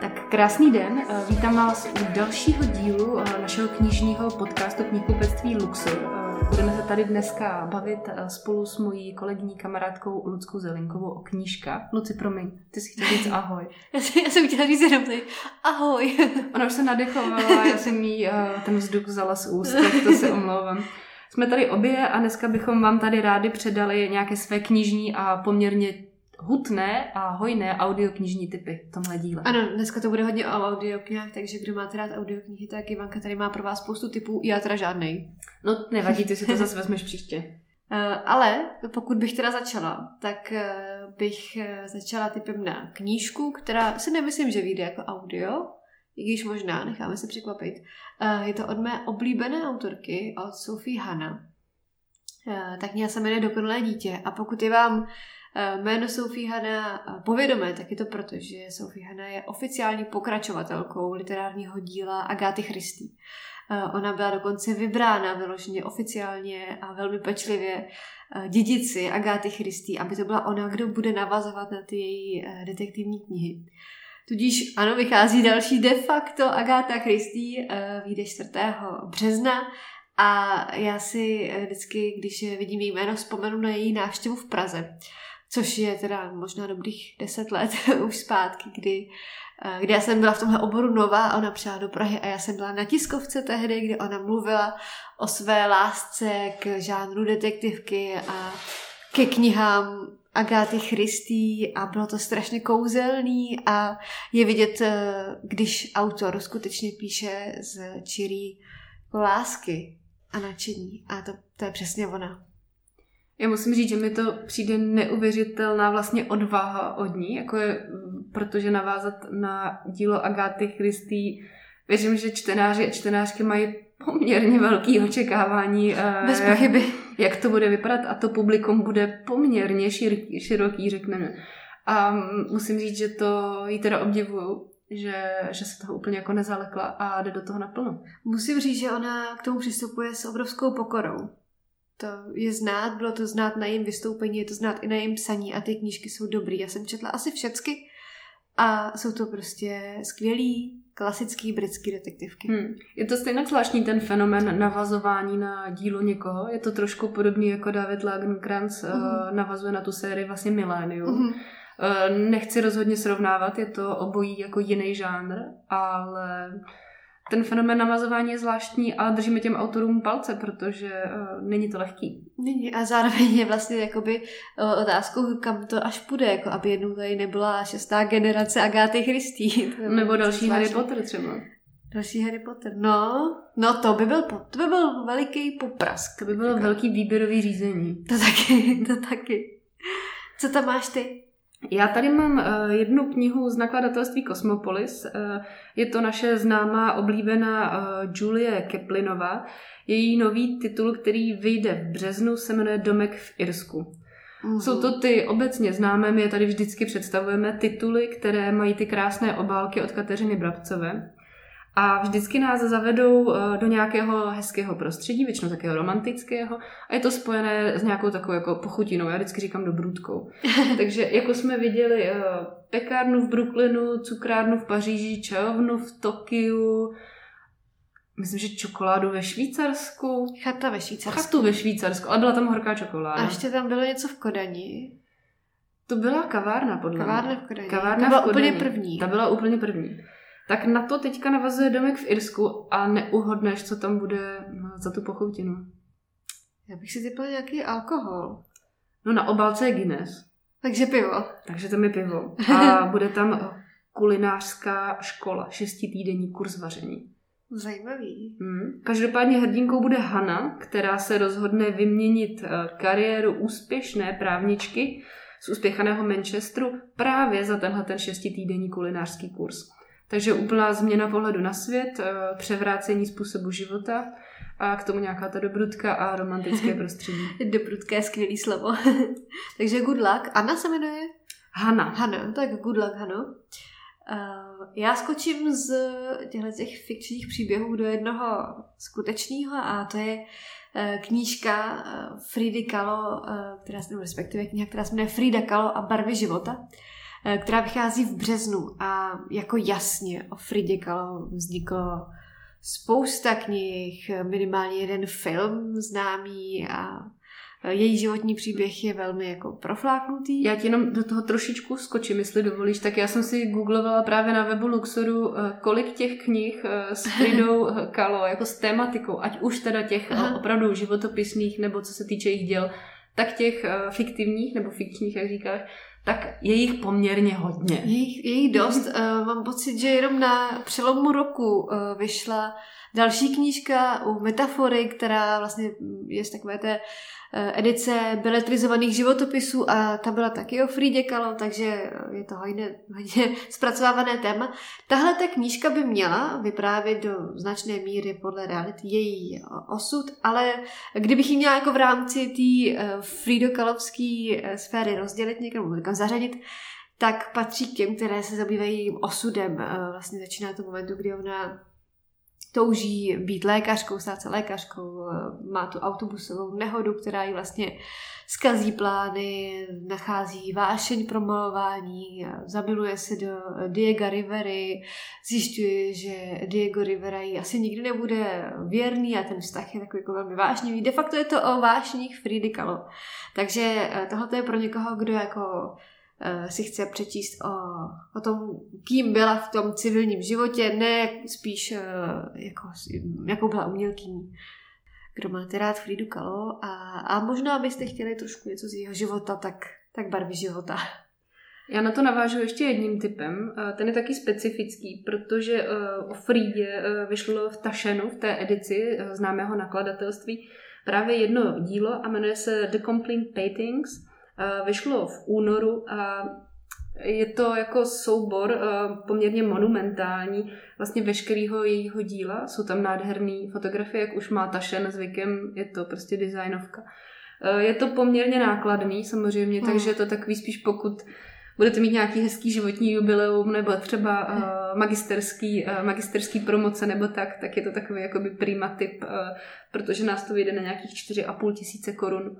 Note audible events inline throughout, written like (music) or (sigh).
Tak krásný den, eh, vítám vás u dalšího dílu eh, našeho knižního podcastu knihkupectví Luxor. Eh, budeme se tady dneska bavit spolu s mojí kolegyní kamarádkou Luckou Zelinkovou o knížkách. Luci, promiň, ty si chtěla říct ahoj. (laughs) já, jsem, já jsem chtěla říct jenom tady ahoj. (laughs) Ona už se nadechovala, já jsem jí ten vzduch vzala z úst, tak to se omlouvám. Jsme tady obě a dneska bychom vám tady rádi předali nějaké své knižní a poměrně hutné a hojné audioknižní typy v tomhle díle. Ano, dneska to bude hodně o audioknihách, takže kdo máte rád audioknihy, tak Ivanka tady má pro vás spoustu typů, já teda žádnej. No nevadí, ty si to zase vezmeš příště. Uh, (laughs) ale pokud bych teda začala, tak uh, bych uh, začala typem na knížku, která si nemyslím, že vyjde jako audio, i když možná, necháme se překvapit. Je to od mé oblíbené autorky, od Sophie Hanna. Tak kniha se jmenuje Dokonalé dítě a pokud je vám Eh, jméno Sophie Hanna eh, povědomé, tak je to proto, že Sophie Hanna je oficiální pokračovatelkou literárního díla Agáty Christy. Eh, ona byla dokonce vybrána vyloženě oficiálně a velmi pečlivě dědici Agáty Christy, aby to byla ona, kdo bude navazovat na ty její detektivní knihy. Tudíž ano, vychází další de facto Agáta Christy, vyjde 4. března a já si vždycky, když vidím její jméno, vzpomenu na její návštěvu v Praze což je teda možná dobrých deset let (laughs) už zpátky, kdy, eh, kdy já jsem byla v tomhle oboru nová a ona přijela do Prahy a já jsem byla na tiskovce tehdy, kdy ona mluvila o své lásce k žánru detektivky a ke knihám Agáty Christy a bylo to strašně kouzelný a je vidět, eh, když autor skutečně píše z čirý lásky a nadšení a to, to je přesně ona. Já musím říct, že mi to přijde neuvěřitelná vlastně odvaha od ní, jako je, protože navázat na dílo Agáty Christy, věřím, že čtenáři a čtenářky mají poměrně velký očekávání, eh, Bez pochyby. jak to bude vypadat a to publikum bude poměrně široký, široký řekneme. A musím říct, že to jí teda obdivuju, že, že se toho úplně jako nezalekla a jde do toho naplno. Musím říct, že ona k tomu přistupuje s obrovskou pokorou to je znát, bylo to znát na jejím vystoupení, je to znát i na jejím psaní a ty knížky jsou dobrý. Já jsem četla asi všecky a jsou to prostě skvělý, klasický britský detektivky. Hmm. Je to stejně zvláštní ten fenomen navazování na dílo někoho. Je to trošku podobný jako David Lagerkrantz uh, uh, navazuje na tu sérii vlastně Milénium. Uh, nechci rozhodně srovnávat, je to obojí jako jiný žánr, ale ten fenomen namazování je zvláštní a držíme těm autorům palce, protože uh, není to lehký. Není a zároveň je vlastně jakoby uh, otázkou, kam to až půjde, jako aby jednou tady nebyla šestá generace Agáty Christy. (laughs) Nebo další zvláštní. Harry Potter třeba. Další Harry Potter. No, no to by byl, to by byl veliký poprask. To by bylo velký výběrový řízení. To taky, (laughs) to taky. Co tam máš ty? Já tady mám uh, jednu knihu z nakladatelství Cosmopolis. Uh, je to naše známá, oblíbená uh, Julie Keplinova. Její nový titul, který vyjde v březnu, se jmenuje Domek v Irsku. Uhum. Jsou to ty obecně známé, my je tady vždycky představujeme, tituly, které mají ty krásné obálky od Kateřiny Brabcové a vždycky nás zavedou eh, do nějakého hezkého prostředí, většinou takého romantického a je to spojené s nějakou takovou jako pochutinou, já vždycky říkám dobrůdkou. (laughs) Takže jako jsme viděli eh, pekárnu v Brooklynu, cukrárnu v Paříži, čajovnu v Tokiu, myslím, že čokoládu ve Švýcarsku. Chata ve Švýcarsku. Chatu ve Švýcarsku, ale byla tam horká čokoláda. A ještě tam bylo něco v Kodani. To byla kavárna, podle Kavárna v Kodani. Kavárna to byla v Kodani. úplně první. Ta byla úplně první. Tak na to teďka navazuje domek v Irsku a neuhodneš, co tam bude no, za tu pochoutinu. Já bych si typla nějaký alkohol. No na obálce je Guinness. Takže pivo. Takže tam je pivo. A (laughs) bude tam kulinářská škola, šestitýdenní kurz vaření. Zajímavý. Hmm. Každopádně hrdinkou bude Hanna, která se rozhodne vyměnit eh, kariéru úspěšné právničky z úspěchaného Manchesteru právě za tenhle ten šestitýdenní kulinářský kurz. Takže úplná změna pohledu na svět, eh, převrácení způsobu života a k tomu nějaká ta dobrutka a romantické (laughs) prostředí. dobrutka je skvělý slovo. (laughs) Takže good luck. Anna se jmenuje? Hanna. Hanna, tak good luck, Hanno. Uh, já skočím z těchto těch fikčních příběhů do jednoho skutečného a to je uh, knížka uh, Fridy Kalo, která respektive kniha, která se jmenuje Frida Kalo a barvy života. Eh, která vychází v březnu a jako jasně o Fridě Kahlo vzniklo spousta knih, minimálně jeden film známý a její životní příběh je velmi jako profláknutý. Já ti jenom do toho trošičku skočím, jestli dovolíš. Tak já jsem si googlovala právě na webu Luxoru, eh, kolik těch knih eh, s (laughs) Fridou Kalo, jako s tématikou, ať už teda těch Aha. opravdu životopisných, nebo co se týče jejich děl, tak těch fiktivních, nebo fikčních, jak říkáš, tak je jich poměrně hodně. Je jich, je jich dost. uh, mám pocit, že jenom na přelomu roku uh, vyšla další knížka u Metafory, která vlastně je z takové té edice beletrizovaných životopisů a ta byla taky o Frídě Kahlo, takže je to hodně, hodně (laughs) zpracovávané téma. Tahle ta knížka by měla vyprávět do značné míry podle reality její osud, ale kdybych ji měla jako v rámci té eh, Frído-Kalovské eh, sféry rozdělit někam, někam zařadit, tak patří k těm, které se zabývají jejím osudem. Vlastně začíná to momentu, kdy ona touží být lékařkou, stát se lékařkou, má tu autobusovou nehodu, která jí vlastně skazí plány, nachází vášeň pro malování, zamiluje se do Diego Rivery, zjišťuje, že Diego Rivera jí asi nikdy nebude věrný a ten vztah je takový jako velmi vášnivý. De facto je to o vášních Fridy Kahlo. Takže eh, tohle je pro někoho, kdo jako Eh, si chce přečíst o, o tom, kým byla v tom civilním životě, ne spíš eh, jako, jakou byla umělkyní. Kdo máte rád Fridu Kalo a, a možná byste chtěli trošku něco z jeho života, tak, tak barvy života. Já na to navážu ještě jedním typem. Eh, ten je taky specifický, protože o Frídě vyšlo v Tašenu, v té edici známého nakladatelství, právě jedno dílo a jmenuje se The Complete Paintings – vyšlo v únoru a je to jako soubor poměrně monumentální vlastně veškerého jejího díla. Jsou tam nádherné fotografie, jak už má Tašen zvykem, je to prostě designovka. Je to poměrně nákladný samozřejmě, hmm. takže je to takový spíš pokud budete mít nějaký hezký životní jubileum nebo třeba uh, magisterský, uh, magisterský promoce nebo tak, tak je to takový jakoby prima tip, uh, protože nás to vyjde na nějakých 4,5 tisíce korun.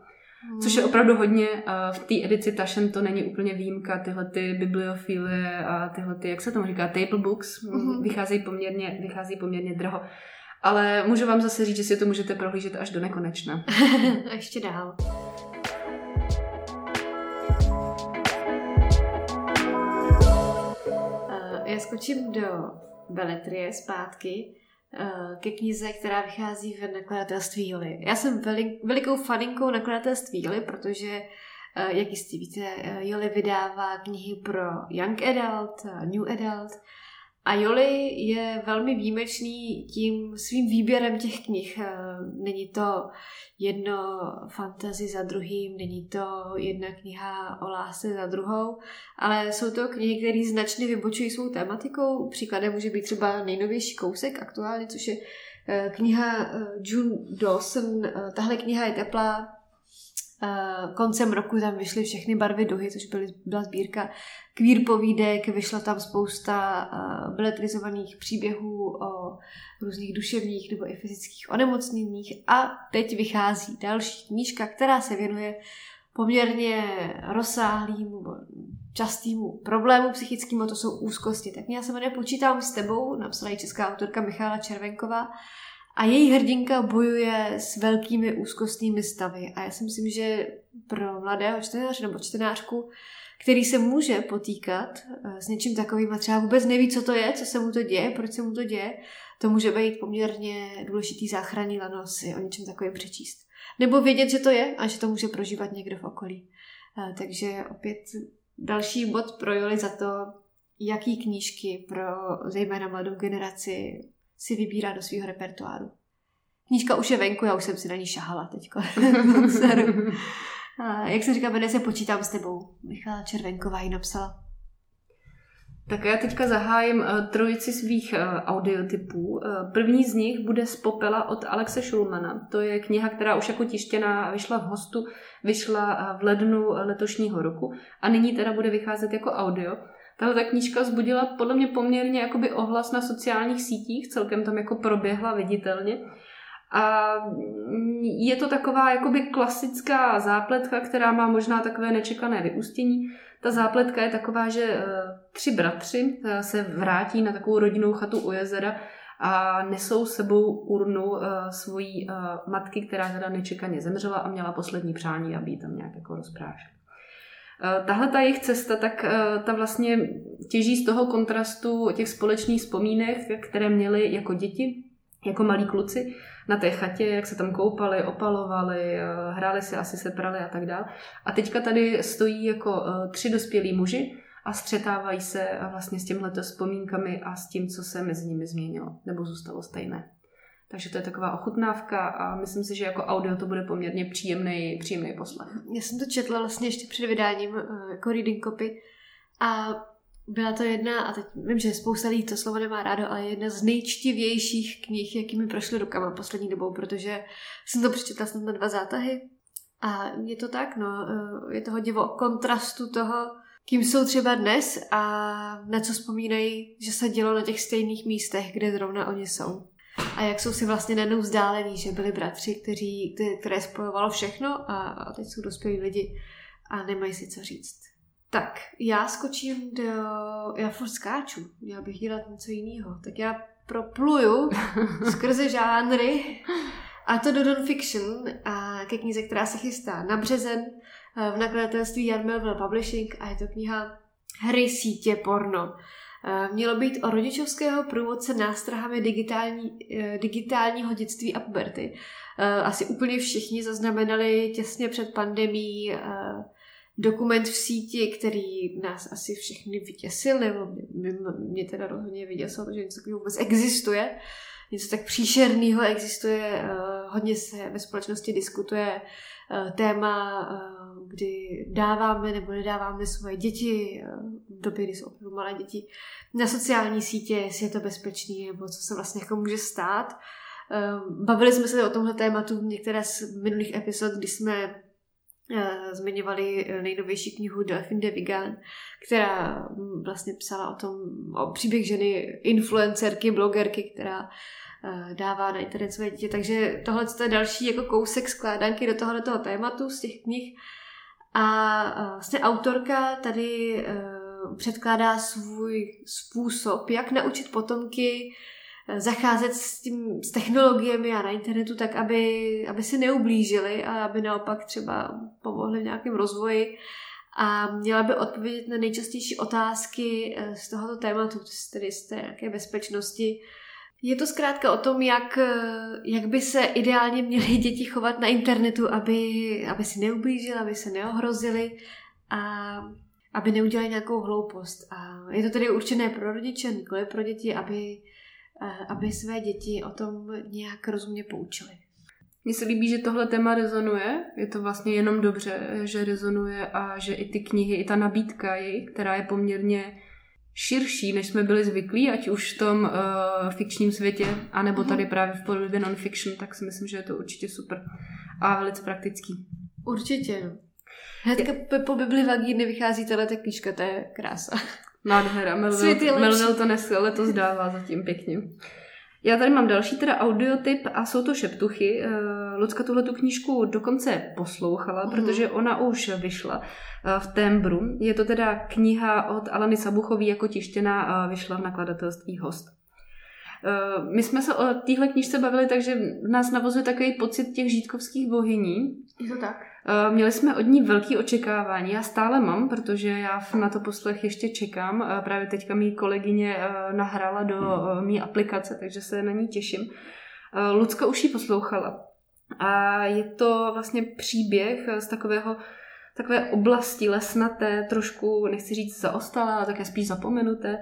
Což je opravdu hodně. V té edici Taschen to není úplně výjimka. Tyhle ty bibliofily a tyhle ty, jak se tomu říká, table books, uh-huh. vycházejí poměrně, vycházejí poměrně draho. Ale můžu vám zase říct, že si to můžete prohlížet až do nekonečna. (laughs) a ještě dál. Já skočím do Beletrie zpátky Eh, ke knize, která vychází v nakladatelství Joli. Já jsem velik, velikou faninkou nakladatelství Joli, protože, eh, jak jistě víte, eh, Joli vydává knihy pro Young Adult, New Adult a Joli je velmi výjimečný tím svým výběrem těch knih. Eh, není to jedno fantasy za druhým, není to jedna kniha o lásce za druhou, ale jsou to knihy, které značně vybočují svou tématikou. Příkladem může být třeba nejnovější kousek aktuálně, což je eh, kniha eh, June Dawson. Tahle kniha je teplá, Uh, koncem roku tam vyšly všechny barvy duhy, což byly, byla sbírka queer povídek, vyšla tam spousta uh, beletrizovaných příběhů o různých duševních nebo i fyzických onemocněních a teď vychází další knížka, která se věnuje poměrně rozsáhlým častýmu problému psychickému, to jsou úzkosti. Tak já se jmenuje Počítám s tebou, napsala ji česká autorka Michála Červenková a její hrdinka bojuje s velkými úzkostnými stavy. A já si myslím, že pro mladého čtenáře nebo čtenářku, který se může potýkat eh, s něčím takovým a třeba vůbec neví, co to je, co se mu to děje, proč se mu to děje, to může být poměrně důležitý záchranný lano si o něčem takovým přečíst. Nebo vědět, že to je a že to může prožívat někdo v okolí. Eh, takže opět další bod pro Joli za to, jaký knížky pro zejména mladou generaci si vybírá do svého repertoáru. Knížka už je venku, já už jsem si na ní šahala teďko. (laughs) jak se říká, jmenuje se Počítám s tebou. Michala Červenková ji napsala. Tak já teďka zahájím uh, trojici svých uh, audiotypů. Uh, první z nich bude z popela od Alexe Schulmana. To je kniha, která už jako tištěná vyšla v hostu, vyšla v lednu letošního roku a nyní teda bude vycházet jako audio. Tahle ta knížka vzbudila podle mě poměrně jakoby ohlas na sociálních sítích, celkem tam jako proběhla viditelně. A je to taková jakoby klasická zápletka, která má možná takové nečekané vyústění. Ta zápletka je taková, že eh, tři bratři eh, se vrátí na takovou rodinnou chatu u jezera a nesou sebou urnu uh, svojí matky, která teda nečekaně zemřela a měla poslední přání, aby ji tam nějak jako rozprášil. Uh, tahle ta jejich cesta, tak uh, ta vlastně těží z toho kontrastu těch společných vzpomínek, které měli jako děti, jako malí kluci na té chatě, jak se tam koupali, opalovali, hráli si, asi se prali a tak dále. A teďka tady stojí jako tři dospělí muži, a střetávají se vlastně s těmhle vzpomínkami a s tím, co se mezi nimi změnilo nebo zůstalo stejné. Takže to je taková ochutnávka a myslím si, že jako audio to bude poměrně příjemný, příjemný poslech. Já jsem to četla vlastně ještě před vydáním eh, jako reading copy a byla to jedna, a teď vím, že spousta lidí to slovo nemá rádo, ale jedna z nejčtivějších knih, jakými prošly rukama poslední dobou, protože jsem to přečetla snad na dva zátahy. A je to tak, no, eh, je to hodně o kontrastu toho, kým jsou třeba dnes a na co vzpomínají, že se dělo na těch stejných místech, kde zrovna oni jsou. A jak jsou si vlastně najednou vzdálení, že byli bratři, kteří, které spojovalo všechno a, teď jsou dospělí lidi a nemají si co říct. Tak, já skočím do... Já furt skáču, měla bych dělat něco jiného. Tak já propluju (laughs) skrze žánry a to do non-fiction a ke knize, která se chystá na březen v nakladatelství Jan Melville Publishing a je to kniha Hry sítě porno. Mělo být o rodičovského průvodce nástrahami digitální, e, digitálního dětství a puberty. Asi úplně všichni zaznamenali těsně před pandemí dokument v síti, který nás asi všechny vyděsil, nebo mě, mě teda rozhodně vyděsil, že něco takového vůbec existuje. Něco tak příšerného existuje, hodně se ve společnosti diskutuje téma kdy dáváme nebo nedáváme svoje děti eh, v době, kdy jsou opravdu malé děti, na sociální sítě, jestli je to bezpečný nebo co se vlastně jako může stát. Eh, bavili jsme se o tomhle tématu v některé z minulých epizod, kdy jsme eh, zmiňovali nejnovější knihu Delphine de Vigan, která hm, vlastně psala o tom, o příběh ženy influencerky, blogerky, která dává na internet své dítě. Takže tohle je další jako kousek skládanky do tohoto tématu z těch knih. A vlastně autorka tady e, předkládá svůj způsob, jak naučit potomky e, zacházet s, tím, s technologiemi a na internetu tak, aby, aby si neublížili a aby naopak třeba pomohli v nějakém rozvoji. A měla by odpovědět na nejčastější otázky z tohoto tématu, tedy z té nějaké bezpečnosti, je to zkrátka o tom, jak, jak by se ideálně měly (laughs) děti chovat na internetu, aby, aby si neublížili, aby se neohrozili a aby neudělali nějakou hloupost. A je to tedy určené pro rodiče, nikoli pro děti, aby, aby své děti o tom nějak rozumně poučili. Mně se líbí, že tohle téma rezonuje. Je to vlastně jenom dobře, že rezonuje a že i ty knihy, i ta nabídka její, která je poměrně širší, než jsme byli zvyklí, ať už v tom uh, fikčním světě, anebo tady mhm. právě v podobě non-fiction, tak si myslím, že je to určitě super a velice praktický. Určitě, no. Hnedka po, po Bibli Vagíny vychází tahle knížka, to je krása. Nádhera, Melville, Melville to dnes letos dává zatím pěkně. Já tady mám další teda audiotyp a jsou to šeptuchy. Eh, Lucka tuhle tu knížku dokonce poslouchala, uh-huh. protože ona už vyšla eh, v Tembru. Je to teda kniha od Alany Sabuchový jako tištěná a vyšla v nakladatelství Host. Eh, my jsme se o téhle knížce bavili, takže nás navozuje takový pocit těch žítkovských bohyní. Je to tak? Eh, měli jsme od ní velké očekávání, já stále mám, protože já na to poslech ještě čekám. Eh, právě teďka mý kolegyně nahrála do mý aplikace, takže se na ní těším. Lucka už ji poslouchala. A je to vlastně příběh z takového takové oblasti lesnaté, trošku, nechci říct zaostalé, ale také spíš zapomenuté,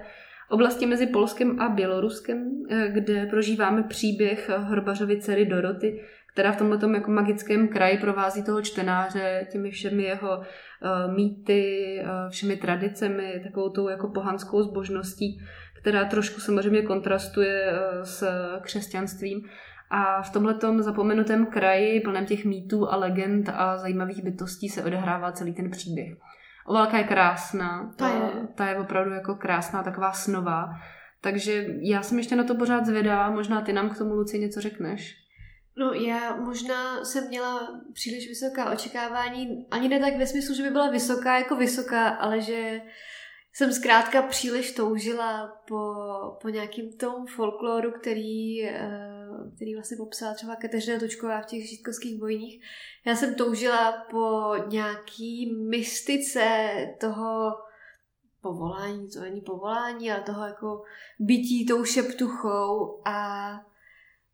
oblasti mezi Polskem a Běloruskem, eh, kde prožíváme příběh Hrbařovy dcery Doroty, která v tomhle jako magickém kraji provází toho čtenáře těmi všemi jeho uh, mýty, uh, všemi tradicemi, takovou tou jako pohanskou zbožností, která trošku samozřejmě kontrastuje uh, s křesťanstvím. A v tomhle zapomenutém kraji, plném těch mýtů a legend a zajímavých bytostí se odehrává celý ten příběh. Ovalka je krásná. Ta, je. ta je opravdu jako krásná, taková snová. Takže já jsem ještě na to pořád zvědavá, možná ty nám k tomu, Luci, něco řekneš. No já možná jsem měla příliš vysoká očekávání, ani ne tak ve smyslu, že by byla vysoká jako vysoká, ale že jsem zkrátka příliš toužila po, po nějakým tom folkloru, který, eh, který vlastně popsala třeba Kateřina Točková v těch žítkovských bojních. Já jsem toužila po nějaký mystice toho povolání, to není povolání, ale toho jako bytí tou šeptuchou a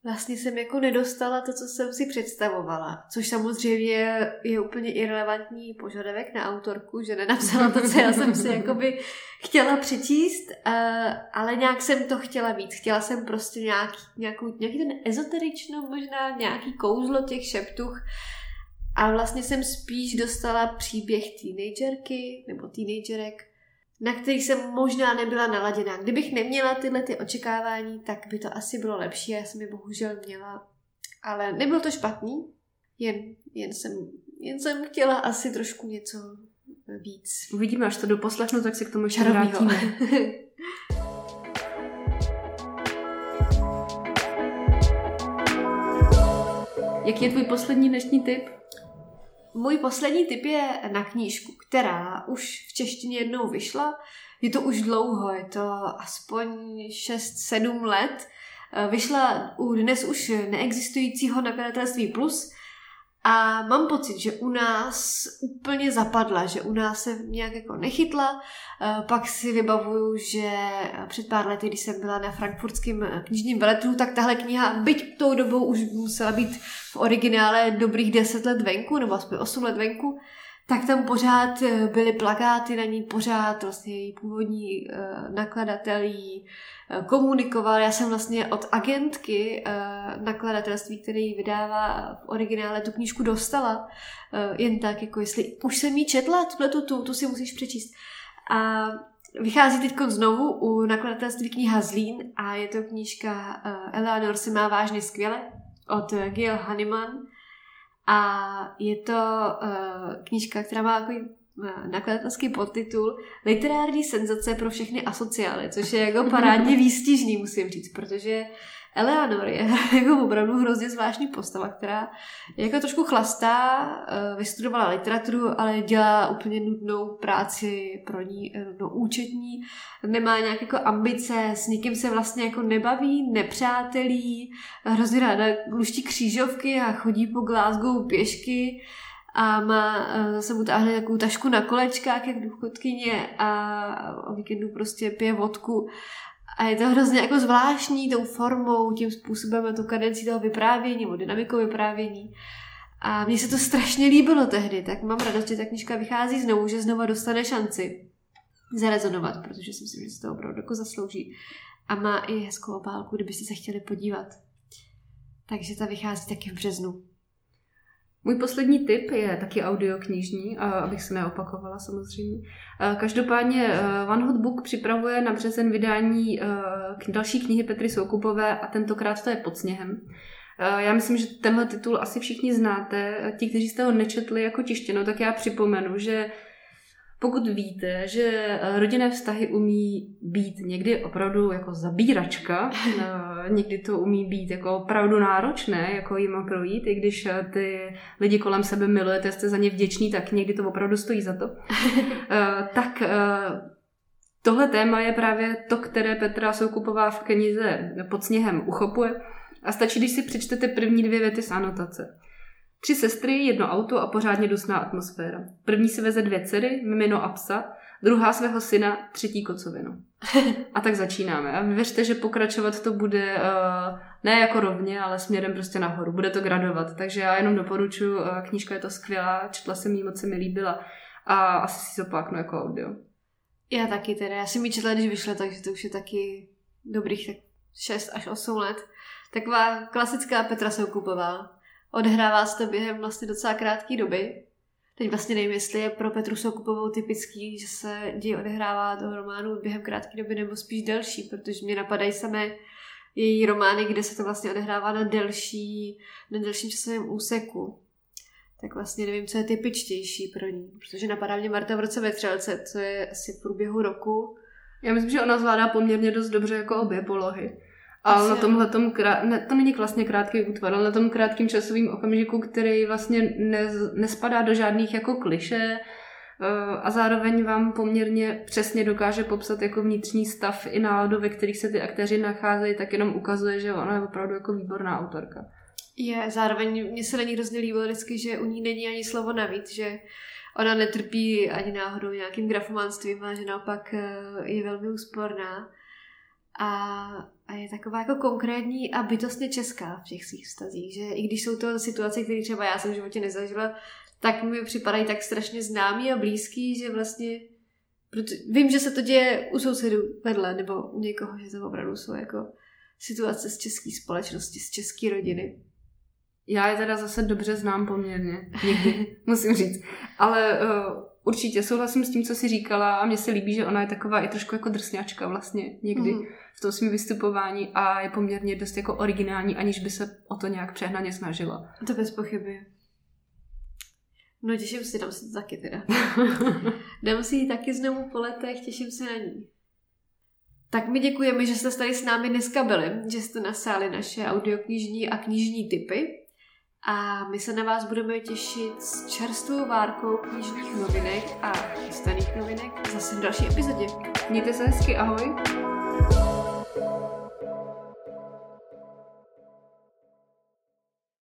vlastně jsem jako nedostala to, co jsem si představovala. Což samozřejmě je úplně irrelevantní požadavek na autorku, že nenapsala to, co já jsem si (laughs) jakoby chtěla přečíst, ale nějak jsem to chtěla víc. Chtěla jsem prostě nějaký, nějakou, nějaký ten ezoterično možná, nějaký kouzlo těch šeptuch, a vlastně jsem spíš dostala příběh teenagerky nebo teenagerek, na kterých jsem možná nebyla naladěná. Kdybych neměla tyhle ty očekávání, tak by to asi bylo lepší. Já jsem je bohužel měla. Ale nebylo to špatný, jen, jen, jsem, jen jsem chtěla asi trošku něco víc. Uvidíme, až to doposlechnu, tak si k tomu ještě vrátíme. (laughs) Jaký je tvůj poslední dnešní tip? Můj poslední tip je na knížku, která už v češtině jednou vyšla. Je to už dlouho, je to aspoň 6-7 let. Vyšla u dnes už neexistujícího nakladatelství Plus a mám pocit, že u nás úplně zapadla, že u nás se nějak jako nechytla. Pak si vybavuju, že před pár lety, když jsem byla na frankfurtském knižním veletru, tak tahle kniha, byť tou dobou už musela být v originále dobrých 10 let venku, nebo aspoň 8 let venku, tak tam pořád eh, byly plakáty na ní, pořád vlastně její původní uh, nakladatel jí uh, komunikoval. Já jsem vlastně od agentky nakladatelství, který vydává v originále tu knížku dostala, jen tak, jako jestli už jsem jí četla, tuhle tu, tu, tu si musíš přečíst. A vychází teď znovu u nakladatelství kniha Zlín a je to knížka Eleanor se má vážně skvěle od Gail Hanneman a je to uh, knížka, která má takový uh, nakladatelský podtitul Literární senzace pro všechny asociály, což je jako parádně výstižný, musím říct, protože Eleanor je (laughs) jako opravdu hrozně zvláštní postava, která je jako trošku chlastá, eh, vystudovala literaturu, ale dělá úplně nudnou práci pro ní, no, účetní, nemá nějak jako ambice, s nikým se vlastně jako nebaví, nepřátelí, hrozně ráda luští křížovky a chodí po Glasgow pěšky a má, eh, zase mu táhne takovou tašku na kolečkách, jak důchodkyně a o víkendu prostě pije vodku a je to hrozně jako zvláštní tou formou, tím způsobem a tou kadencí toho vyprávění, nebo dynamikou vyprávění. A mně se to strašně líbilo tehdy, tak mám radost, že ta knižka vychází znovu, že znova dostane šanci zarezonovat, protože si myslím, že se to opravdu jako zaslouží. A má i hezkou obálku, kdybyste se chtěli podívat. Takže ta vychází taky v březnu. Můj poslední tip je taky audioknižní, abych se neopakovala samozřejmě. Každopádně Van Hot Book připravuje na březen vydání další knihy Petry Soukupové a tentokrát to je Pod sněhem. Já myslím, že tenhle titul asi všichni znáte. Ti, kteří jste ho nečetli jako tištěno, tak já připomenu, že pokud víte, že eh, rodinné vztahy umí být někdy opravdu jako zabíračka, (laughs) eh, někdy to umí být jako opravdu náročné, jako jim projít, i když eh, ty lidi kolem sebe milujete, jste za ně vděční, tak někdy to opravdu stojí za to. (laughs) tak tohle téma je právě to, které Petra Soukupová v knize Pod sněhem uchopuje. A stačí, když si přečtete první dvě věty z anotace. Tři sestry, jedno auto a pořádně dusná atmosféra. První si veze dvě dcery, mimino a psa, druhá svého syna, třetí kocovinu. A tak začínáme. A věřte, že pokračovat to bude uh, ne jako rovně, ale směrem prostě nahoru. Bude to gradovat. Takže já jenom doporučuji, uh, knížka je to skvělá, četla jsem ji, moc se mi líbila a asi si zopáknu jako audio. Já taky teda. Já jsem ji četla, když vyšla, takže to už je taky dobrých tak 6 až 8 let. Taková klasická Petra Soukupová Odehrává se to během vlastně docela krátké doby. Teď vlastně nevím, jestli je pro Petru Soukupovou typický, že se děj odehrává toho románu během krátké doby nebo spíš delší, protože mě napadají samé její romány, kde se to vlastně odehrává na delší, na delším časovém úseku. Tak vlastně nevím, co je typičtější pro ní, protože napadá mě Marta v roce ve Třelce, co je asi v průběhu roku. Já myslím, že ona zvládá poměrně dost dobře jako obě polohy. A na tomhle tom, krát, ne, to není vlastně krátký útvar, ale na tom krátkým časovým okamžiku, který vlastně ne, nespadá do žádných jako kliše, Eh, a zároveň vám poměrně přesně dokáže popsat jako vnitřní stav i náladu, ve kterých se ty aktéři nacházejí, tak jenom ukazuje, že ona je opravdu jako výborná autorka. Je, zároveň mně se na ní hrozně líbilo vždycky, že u ní není ani slovo navíc, že ona netrpí ani náhodou nějakým grafomanstvím, a že naopak eh, je velmi úsporná a, a je taková jako konkrétní a bytostně česká v těch svých vztazích, že i když jsou to situace, které třeba já jsem v životě nezažila, tak mi připadají tak strašně známý a blízký, že vlastně proto, vím, že se to děje u sousedů vedle nebo u někoho, že to opravdu jsou jako situace z české společnosti, z české rodiny. Já je teda zase dobře znám poměrně, někdy, (laughs) musím říct. Ale uh, určitě souhlasím s tím, co jsi říkala a mně se líbí, že ona je taková i trošku jako drsňačka vlastně někdy mm. v tom svém vystupování a je poměrně dost jako originální, aniž by se o to nějak přehnaně snažila. To bez pochyby. No těším se, dám si to taky teda. (laughs) dám si ji taky znovu po letech, těším se na ní. Tak mi děkujeme, že jste tady s námi dneska byli, že jste nasáli naše audioknižní a knižní typy. A my se na vás budeme těšit s čerstvou várkou knižních novinek a chystaných novinek zase v další epizodě. Mějte se hezky, ahoj!